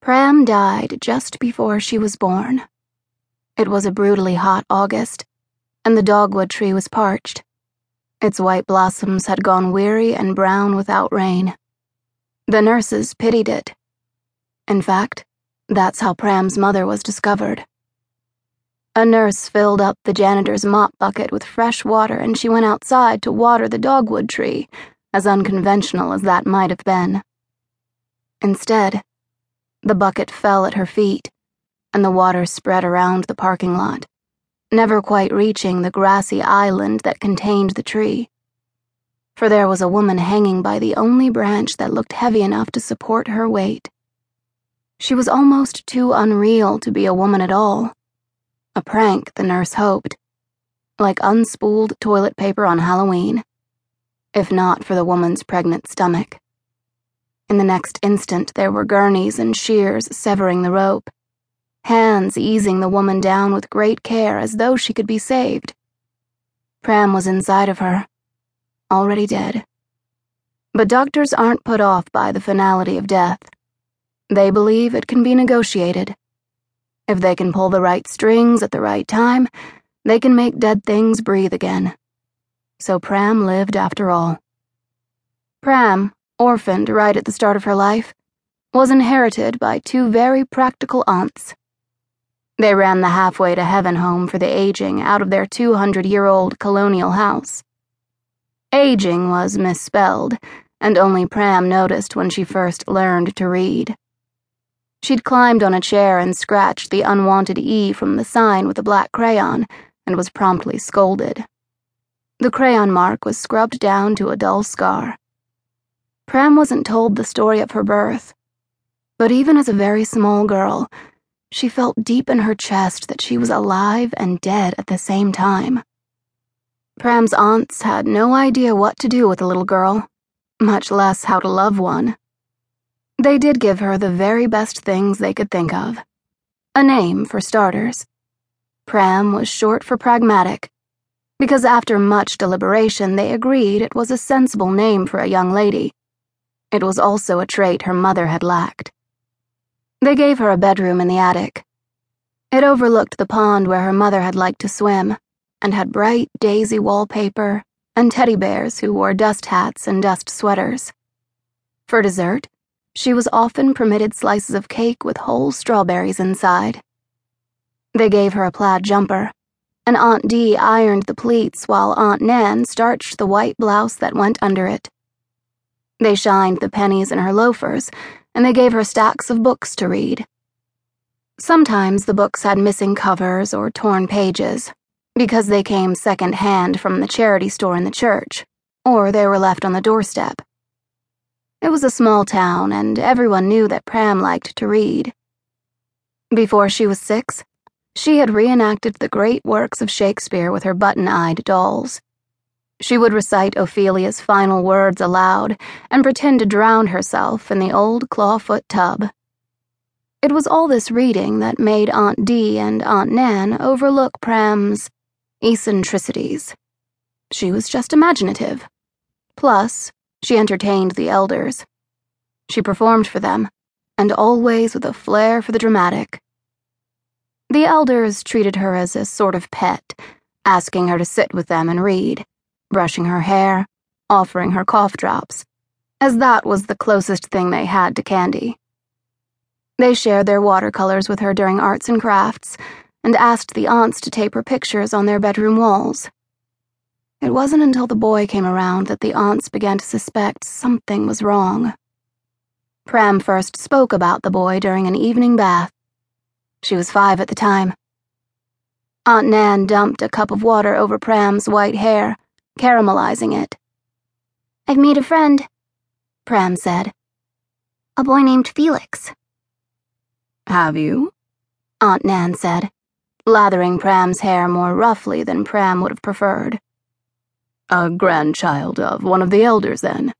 Pram died just before she was born. It was a brutally hot August, and the dogwood tree was parched. Its white blossoms had gone weary and brown without rain. The nurses pitied it. In fact, that's how Pram's mother was discovered. A nurse filled up the janitor's mop bucket with fresh water and she went outside to water the dogwood tree, as unconventional as that might have been. Instead, the bucket fell at her feet, and the water spread around the parking lot, never quite reaching the grassy island that contained the tree. For there was a woman hanging by the only branch that looked heavy enough to support her weight. She was almost too unreal to be a woman at all a prank, the nurse hoped. Like unspooled toilet paper on Halloween. If not for the woman's pregnant stomach. In the next instant, there were gurneys and shears severing the rope. Hands easing the woman down with great care as though she could be saved. Pram was inside of her, already dead. But doctors aren't put off by the finality of death. They believe it can be negotiated. If they can pull the right strings at the right time, they can make dead things breathe again. So Pram lived after all. Pram, orphaned right at the start of her life, was inherited by two very practical aunts. They ran the halfway to heaven home for the aging out of their 200 year old colonial house. Aging was misspelled, and only Pram noticed when she first learned to read. She'd climbed on a chair and scratched the unwanted E from the sign with a black crayon and was promptly scolded. The crayon mark was scrubbed down to a dull scar. Pram wasn't told the story of her birth, but even as a very small girl, she felt deep in her chest that she was alive and dead at the same time. Pram's aunts had no idea what to do with a little girl, much less how to love one. They did give her the very best things they could think of. A name, for starters. Pram was short for pragmatic, because after much deliberation they agreed it was a sensible name for a young lady. It was also a trait her mother had lacked. They gave her a bedroom in the attic. It overlooked the pond where her mother had liked to swim, and had bright daisy wallpaper and teddy bears who wore dust hats and dust sweaters. For dessert, she was often permitted slices of cake with whole strawberries inside. They gave her a plaid jumper, and Aunt Dee ironed the pleats while Aunt Nan starched the white blouse that went under it. They shined the pennies in her loafers, and they gave her stacks of books to read. Sometimes the books had missing covers or torn pages, because they came second hand from the charity store in the church, or they were left on the doorstep. It was a small town, and everyone knew that Pram liked to read. Before she was six, she had reenacted the great works of Shakespeare with her button eyed dolls. She would recite Ophelia's final words aloud and pretend to drown herself in the old clawfoot tub. It was all this reading that made Aunt Dee and Aunt Nan overlook Pram's eccentricities. She was just imaginative. Plus, she entertained the elders. She performed for them, and always with a flair for the dramatic. The elders treated her as a sort of pet, asking her to sit with them and read, brushing her hair, offering her cough drops, as that was the closest thing they had to candy. They shared their watercolors with her during arts and crafts, and asked the aunts to tape her pictures on their bedroom walls. It wasn't until the boy came around that the aunts began to suspect something was wrong. Pram first spoke about the boy during an evening bath. She was five at the time. Aunt Nan dumped a cup of water over Pram's white hair, caramelizing it. I've made a friend, Pram said. A boy named Felix. Have you? Aunt Nan said, lathering Pram's hair more roughly than Pram would have preferred. A grandchild of one of the elders, then?